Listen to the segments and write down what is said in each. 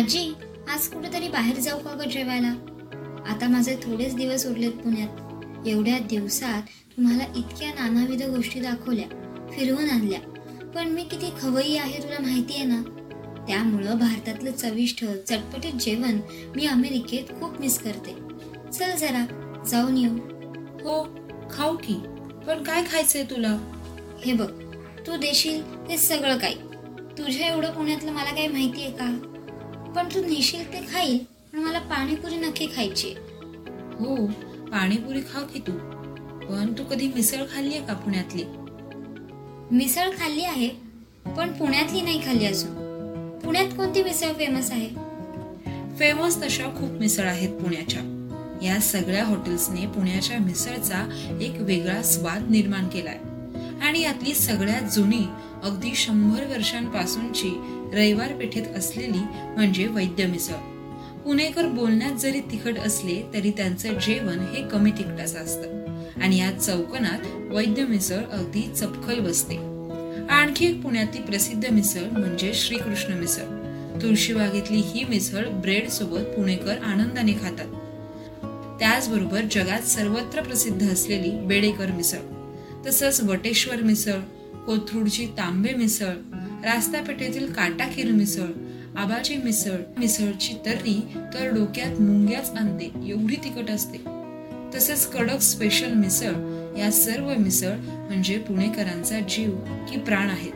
आजी आज कुठेतरी बाहेर जाऊ का ग जेवायला? आता माझे थोडेच दिवस उरलेत पुण्यात. एवढ्या दिवसात तुम्हाला इतक्या नानाविध गोष्टी दाखवल्या फिरवून आणल्या. पण मी किती खवई आहे तुला माहिती आहे ना? त्यामुळं भारतातलं चविष्ट चटपटीत जेवण मी अमेरिकेत खूप मिस करते. चल जरा जाऊन येऊ. हो खाऊ की. पण काय खायचंय तुला? हे बघ तू देशील ते सगळं काही. तुझ्या एवढं पुण्यातलं मला काही माहिती आहे का? पण तू नेशील ते खाईल पण मला पाणीपुरी नक्की खायची हो पाणीपुरी खाऊ की तू? पण तू कधी मिसळ खाल्ली आहे का पुण्यातली? मिसळ खाल्ली आहे पण पुण्यातली नाही खाल्ली अजून. पुण्यात कोणती मिसळ फेमस आहे? फेमस तशा खूप मिसळ आहेत पुण्याच्या. या सगळ्या हॉटेल्सने पुण्याच्या मिसळचा एक वेगळा स्वाद निर्माण केलाय. आणि यातली सगळ्यात जुनी अगदी शंभर वर्षांपासूनची रविवार पेठेत असलेली म्हणजे वैद्य मिसळ. पुणेकर बोलण्यात जरी तिखट असले तरी त्यांचं जेवण हे कमी तिखटाचं असतं. आणि या चौकनात वैद्य मिसळ अगदी चपखल बसते. आणखी एक पुण्यातली प्रसिद्ध मिसळ म्हणजे श्रीकृष्ण मिसळ. तुळशीबागेतली ही मिसळ ब्रेड सोबत पुणेकर आनंदाने खातात. त्याचबरोबर जगात सर्वत्र प्रसिद्ध असलेली बेडेकर मिसळ. तसंच वटेश्वर मिसळ कोथरूडची तांबे मिसळ रास्तापेठेतील काटाकीर मिसळ आबाची मिसळ मिसळची तर्री तर डोक्यात मुंग्याच आणते एवढी तिखट असते. तसेच कडक स्पेशल मिसळ या सर्व मिसळ म्हणजे पुणेकरांचा जीव की प्राण आहेत.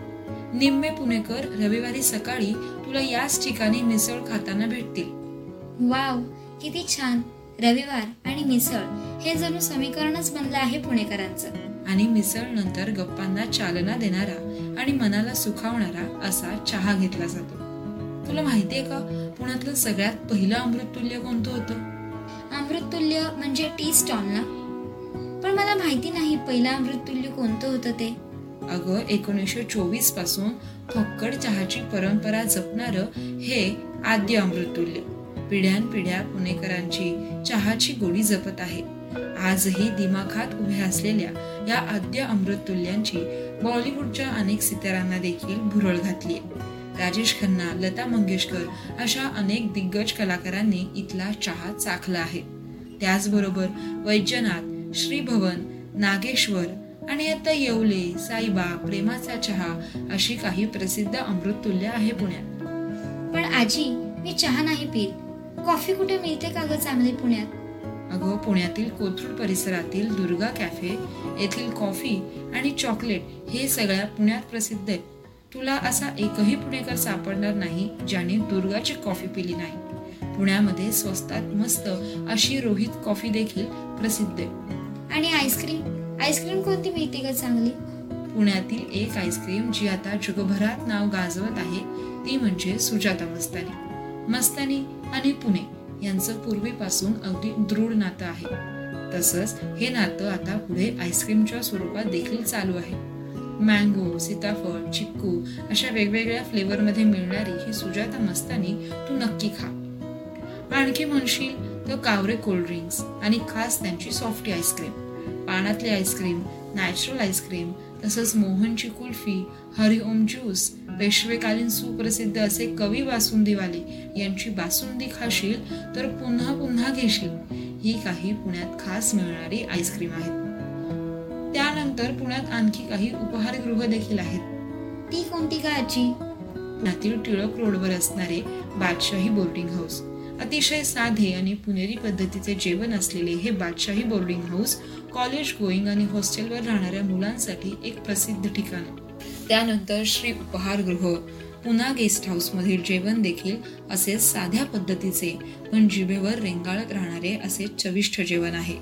निम्मे पुणेकर रविवारी सकाळी तुला याच ठिकाणी मिसळ खाताना भेटतील. वाव किती छान. रविवार आणि मिसळ हे जणू समीकरणच बनलं आहे पुणेकरांचं. आणि मिसळ नंतर गप्पांना चालना देणारा आणि मनाला सुखावणारा असा चहा घेतला जातो. तुला माहितीये का पुण्यातलं सगळ्यात पहिलं अमृततुल्य कोणतं होतं? अमृततुल्य म्हणजे टी स्टॉल ना? पण मला माहिती नाही पहिलं अमृततुल्य कोणतं होतं ते. अगं एकोणीसशे चोवीसपासून फक्कड चहाची परंपरा जपणार हे आद्य अमृततुल्य. पिढ्यानपिढ्या पुणेकरांची चहाची गोडी जपत आहे. आजही दिमाखात उभ्या असलेल्या या आद्य अमृततुल्यांची बॉलिवूडच्या अनेक सितारांना देखील भुरळ घातली. राजेश खन्ना लता मंगेशकर अशा अनेक दिग्गज कलाकारांनी इथला चहा चाखला आहे. त्याचबरोबर वैद्यनाथ श्रीभवन नागेश्वर आणि आता येवले साईबा प्रेमाचा चहा अशी काही प्रसिद्ध अमृततुल्य आहे पुण्यात. पण आजी मी चहा नाही पीत. कॉफी कुठे मिळते का ग चांगली पुण्यात? अगं पुण्यातील कोथरूड परिसरातील दुर्गा कॅफे येथील कॉफी आणि चॉकलेट हे सगळ्या पुण्यात प्रसिद्ध आहे तुला असा एकही पुणेकर सापडणार नाही ज्याने दुर्गाची कॉफी पिली नाही. पुण्यामध्ये स्वस्तात मस्त अशी रोहित कॉफी देखील प्रसिद्ध आहे. आणि आईस्क्रीम? आईस्क्रीम कोणती मिळते का चांगली? पुण्यातील एक आईस्क्रीम जी आता जगभरात नाव गाजवत आहे ती म्हणजे सुजाता मस्तानी. मस्तानी आणि पुणे. यांचं पूर्वीपासून अगदी दृढ नातं आहे. तसंच हे नातं आता पुढे आईस्क्रीमच्या स्वरूपात देखील चालू आहे. मँगो सीताफळ चिक्कू अशा वेगवेगळ्या फ्लेवर मध्ये मिळणारी ही सुजाता मस्तानी तू नक्की खा. आणखी म्हणशील तर कावरे कोल्ड्रिंक्स आणि खास त्यांची सॉफ्टी आईस्क्रीम पाण्यातली ice cream natural ice cream तसंच मोहनची कुल्फी हरिओम ज्यूस पेशवेकालीन सुप्रसिद्ध असे कवी बासुंदीवाले यांची बासुंदी खाशील तर पुन्हा पुन्हा घेशील. ही काही पुण्यात खास मिळणारी आईस्क्रीम आहेत. त्यानंतर पुण्यात आणखी काही उपहारगृह देखील आहेत. ती कोणती का आजी पुण्यातील टिळक रोडवर असणारे बादशाही बोर्डिंग हाऊस अतिशय साधे आणि पुणेरी पद्धतीचे जेवण असलेले हे Badshahi boarding house college going आणि हॉस्टेलवर राहणाऱ्या मुलांसाठी एक प्रसिद्ध ठिकाण. त्यानंतर श्री उपहारगृह पुन्हा गेस्ट हाऊस मधील जेवण देखील असे साध्या पद्धतीचे पण जिभेवर रेंगाळत राहणारे असे चविष्ट जेवण आहे.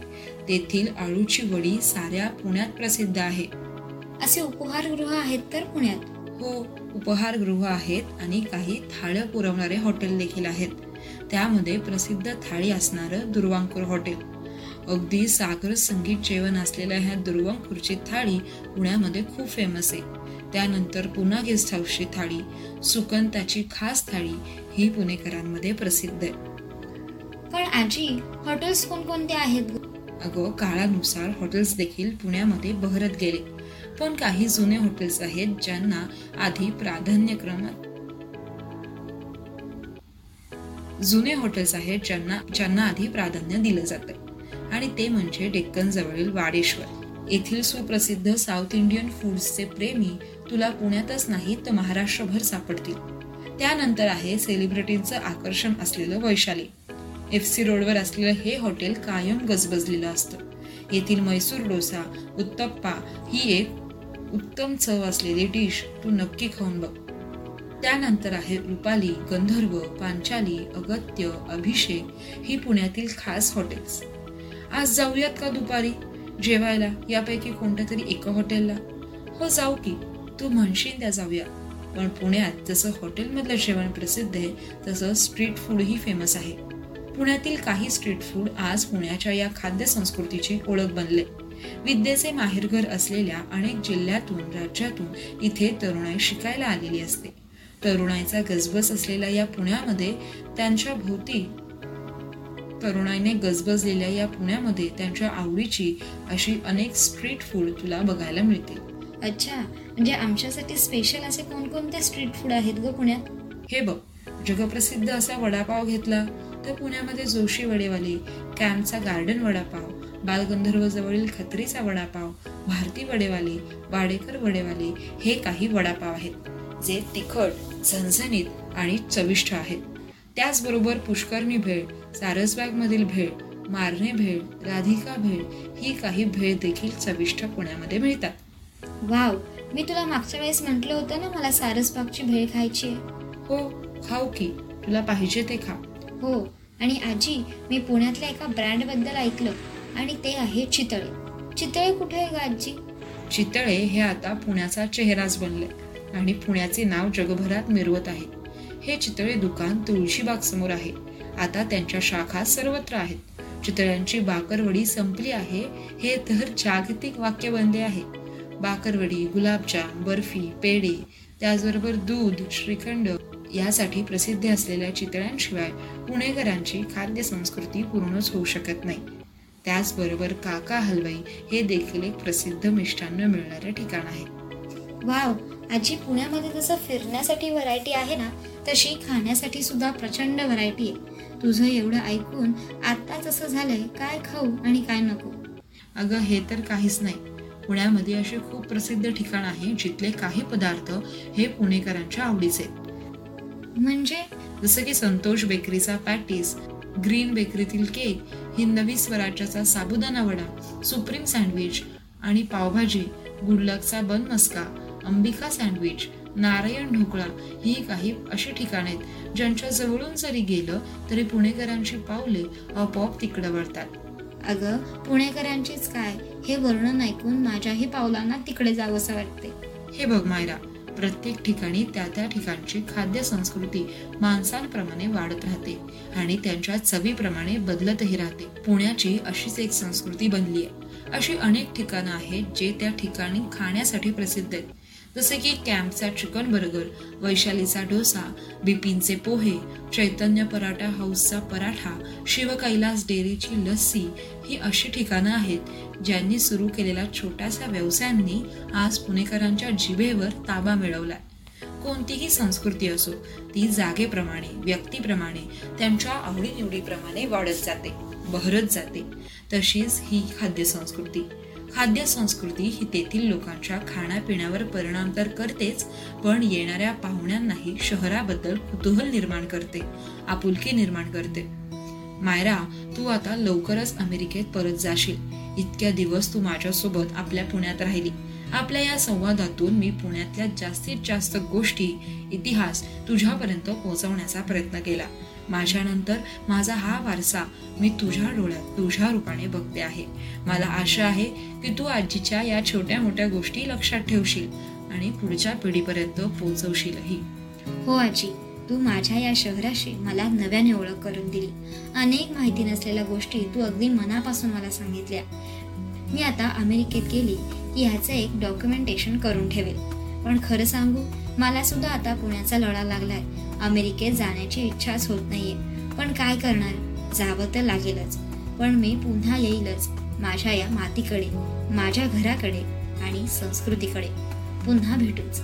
तेथील आळूची वडी साऱ्या पुण्यात प्रसिद्ध आहे. असे उपहारगृह आहेत तर पुण्यात? हो उपहारगृह आहेत आणि काही थाळ्या पुरवणारे हॉटेल देखील आहेत. त्यामध्ये प्रसिद्ध थाळी असणारं दुर्वांकूर हॉटेल. अगदी सागर संगीत जेवण असलेल्या ह्या दुर्वांकूरची थाळी पुण्यामध्ये खूप फेमस आहे. त्यानंतर पुन्हा गेस्ट हाऊसची थाळी सुकंताची खास थाळी ही पुणेकरांमध्ये प्रसिद्ध आहे. पण आजी हॉटेल्स कोणकोणते आहेत? अगं काळानुसार हॉटेल्स देखील पुण्यामध्ये बहरत गेले. पण काही जुने हॉटेल्स आहेत ज्यांना आधी प्राधान्यक्रमात जुने हॉटेल्स आहेत ज्यांना ज्यांना आधी प्राधान्य दिलं जातं. आणि ते म्हणजे डेक्कन जवळील वाडेश्वर. येथील सुप्रसिद्ध साऊथ इंडियन फूड्सचे प्रेमी तुला पुण्यातच नाही तर महाराष्ट्रभर सापडतील. त्यानंतर आहे सेलिब्रिटींचं आकर्षण असलेलं वैशाली. एफ सी रोडवर असलेलं हे हॉटेल कायम गजबजलेलं असतं. येथील मैसूर डोसा उत्तप्पा ही एक उत्तम चव असलेली डिश तू नक्की खाऊन बघ. त्यानंतर आहे रुपाली गंधर्व पांचाली अगत्य अभिषेक ही पुण्यातील खास हॉटेल्स. आज जाऊयात का दुपारी? जेवायला यापैकी कोणत्या तरी एका हॉटेलला. हो जाऊ की. तू म्हणशील त्या जाऊया. पण पुण्यात जसं हॉटेलमधलं जेवण प्रसिद्ध आहे तसं स्ट्रीट फूडही फेमस आहे. पुण्यातील काही स्ट्रीट फूड आज पुण्याच्या या खाद्य संस्कृतीची ओळख बनले. विद्येचे माहेरघर असलेल्या अनेक जिल्ह्यातून राज्यातून इथे तरुणाई शिकायला आलेली असते. तरुणाईचा गजबज असलेल्या या पुण्यामध्ये त्यांच्या भोवती तरुणाईने गजबजलेल्या या पुण्यामध्ये त्यांच्या आवडीची अशी अनेक स्ट्रीट फूड तुला बघायला मिळतील. अच्छा म्हणजे आमच्यासाठी स्पेशल असे कोणकोणते स्ट्रीट फूड आहेत ग पुण्यात? हे बघ जगप्रसिद्ध असा वडापाव घेतला तर पुण्यामध्ये जोशी वडेवाले कॅम्पचा गार्डन वडापाव बालगंधर्व जवळील खत्रीचा वडापाव भारती वडेवाले वाडेकर वडेवाले हे काही वडापाव आहेत जे तिखट झणझणीत आणि चविष्ट आहेत. त्याचबरोबर पुष्करणी भेळ सारसबागमधील भेळ मारणे भेळ राधिका भेळ ही काही भेळ देखील चविष्ट पुण्यामध्ये मिळतात. वाव मी तुला मागच्या वेळेस म्हटलं होतं ना मला सारसबागची भेळ खायची आहे. हो खाऊ की तुला पाहिजे ते खा. हो आणि आजी मी पुण्यातल्या एका ब्रँडबद्दल ऐकलं आणि ते आहे चितळे. चितळे कुठे आहे ग आजी? चितळे हे आता पुण्याचा चेहराच बनले आणि पुण्याचे नाव जगभरात मिरवत आहे. हे चितळे दुकान तुळशीबाग समोर आहे. आता त्यांच्या शाखा सर्वत्र आहेत. चितळ्यांची बाकरवडी संपली आहे. हे तर जागतिक वाक्य बनले आहे. बाकरवडी गुलाबजाम बर्फी पेढे त्याचबरोबर दूध श्रीखंड यासाठी प्रसिद्ध असलेल्या चितळ्यांशिवाय पुणेकरांची खाद्य संस्कृती पूर्णच होऊ शकत नाही. त्याचबरोबर काका हलवाई हे देखील एक प्रसिद्ध मिष्टान्न मिळणारे ठिकाण आहे. वाव! आजी पुण्यामध्ये जसं फिरण्यासाठी व्हरायटी आहे ना? तशी खाण्यासाठी सुद्धा प्रचंड व्हरायटी आहे. तुझं एवढं ऐकून आत्ताच असं झालंय काय खाऊ आणि काय नको? अगं हे तर काहीच नाही. पुण्यामध्ये असे खूप प्रसिद्ध ठिकाण आहे जिथले काही पदार्थ हे पुणेकरांच्या आवडीचे म्हणजे? जसं की संतोष बेकरीचा पॅटीस ग्रीन बेकरीतील केक हिंदवी स्वराज्याचा साबुदाणा वडा सुप्रीम सँडविच आणि पावभाजी गुडलकचा बन मस्का अंबिका सँडविच नारायण ढोकळा ही काही अशी ठिकाणे आहेत ज्यांच्या जवळून जरी गेलं तरी पुणेकरांची पावले आपोआप तिकडं वळतात. अगं पुणेकरांचीच काय? हे वर्णन ऐकून माझ्याही पावलांना तिकडे जावंसं वाटते हे बघ मायरा प्रत्येक ठिकाणी त्या त्या ठिकाणची खाद्य संस्कृती माणसांप्रमाणे वाढत राहते आणि त्यांच्या चवीप्रमाणे बदलतही राहते. पुण्याची अशीच एक संस्कृती बनली आहे अशी अनेक ठिकाणं आहेत जे त्या ठिकाणी खाण्यासाठी प्रसिद्ध आहेत. जसे की कॅम्पचा चिकन बर्गर वैशालीचा डोसा बिपिनचे पोहे चैतन्य पराठा हाऊसचा पराठा शिवकैलास डेअरीची लस्सी ही अशी ठिकाणं आहेत ज्यांनी सुरू केलेल्या छोट्याशा व्यवसायांनी आज पुणेकरांच्या जिभेवर ताबा मिळवलाय. कोणतीही संस्कृती असो ती जागेप्रमाणे व्यक्तीप्रमाणे त्यांच्या आवडीनिवडीप्रमाणे वाढत जाते बहरत जाते. तशीच ही खाद्य संस्कृती खाद्य संस्कृती ही तेथील लोकांच्या खाण्यापिण्यावर परिणाम तर करतेच पण येणाऱ्या पाहुण्यांनाही शहराबद्दल कुतूहल निर्माण करते आपुलकी निर्माण करते. मायरा तू आता लवकरच अमेरिकेत परत जाशील. इतक्या दिवस तू माझ्यासोबत आपल्या पुण्यात राहिली. आपल्या या संवादातून मी पुण्यातल्या जास्तीत जास्त गोष्टी इतिहास तुझ्यापर्यंत पोहोचवण्याचा प्रयत्न केला. माझ्यानंतर माझा हा वारसा मी तुझ्या डोळ्यात तुझ्या रूपाने बघते आहे. मला आशा आहे की तू आजीच्या या छोट्या मोठ्या गोष्टी लक्षात ठेवशील आणि पुढच्या पिढीपर्यंत पोहोचवशीलही. हो आजी तू माझ्या या शहराशी मला नव्याने ओळख करून दिली. अनेक माहिती नसलेल्या गोष्टी तू अगदी मनापासून मला सांगितल्या. मी आता अमेरिकेत गेली की ह्याचं एक डॉक्युमेंटेशन करून ठेवेल. पण खरं सांगू मला सुद्धा आता पुण्याचा लढा लागलाय. अमेरिकेत जाण्याची इच्छाच होत नाहीये. पण काय करणार? जावं तर लागेलच. पण मी पुन्हा येईलच माझ्या या मातीकडे माझ्या घराकडे आणि संस्कृतीकडे. पुन्हा भेटूच.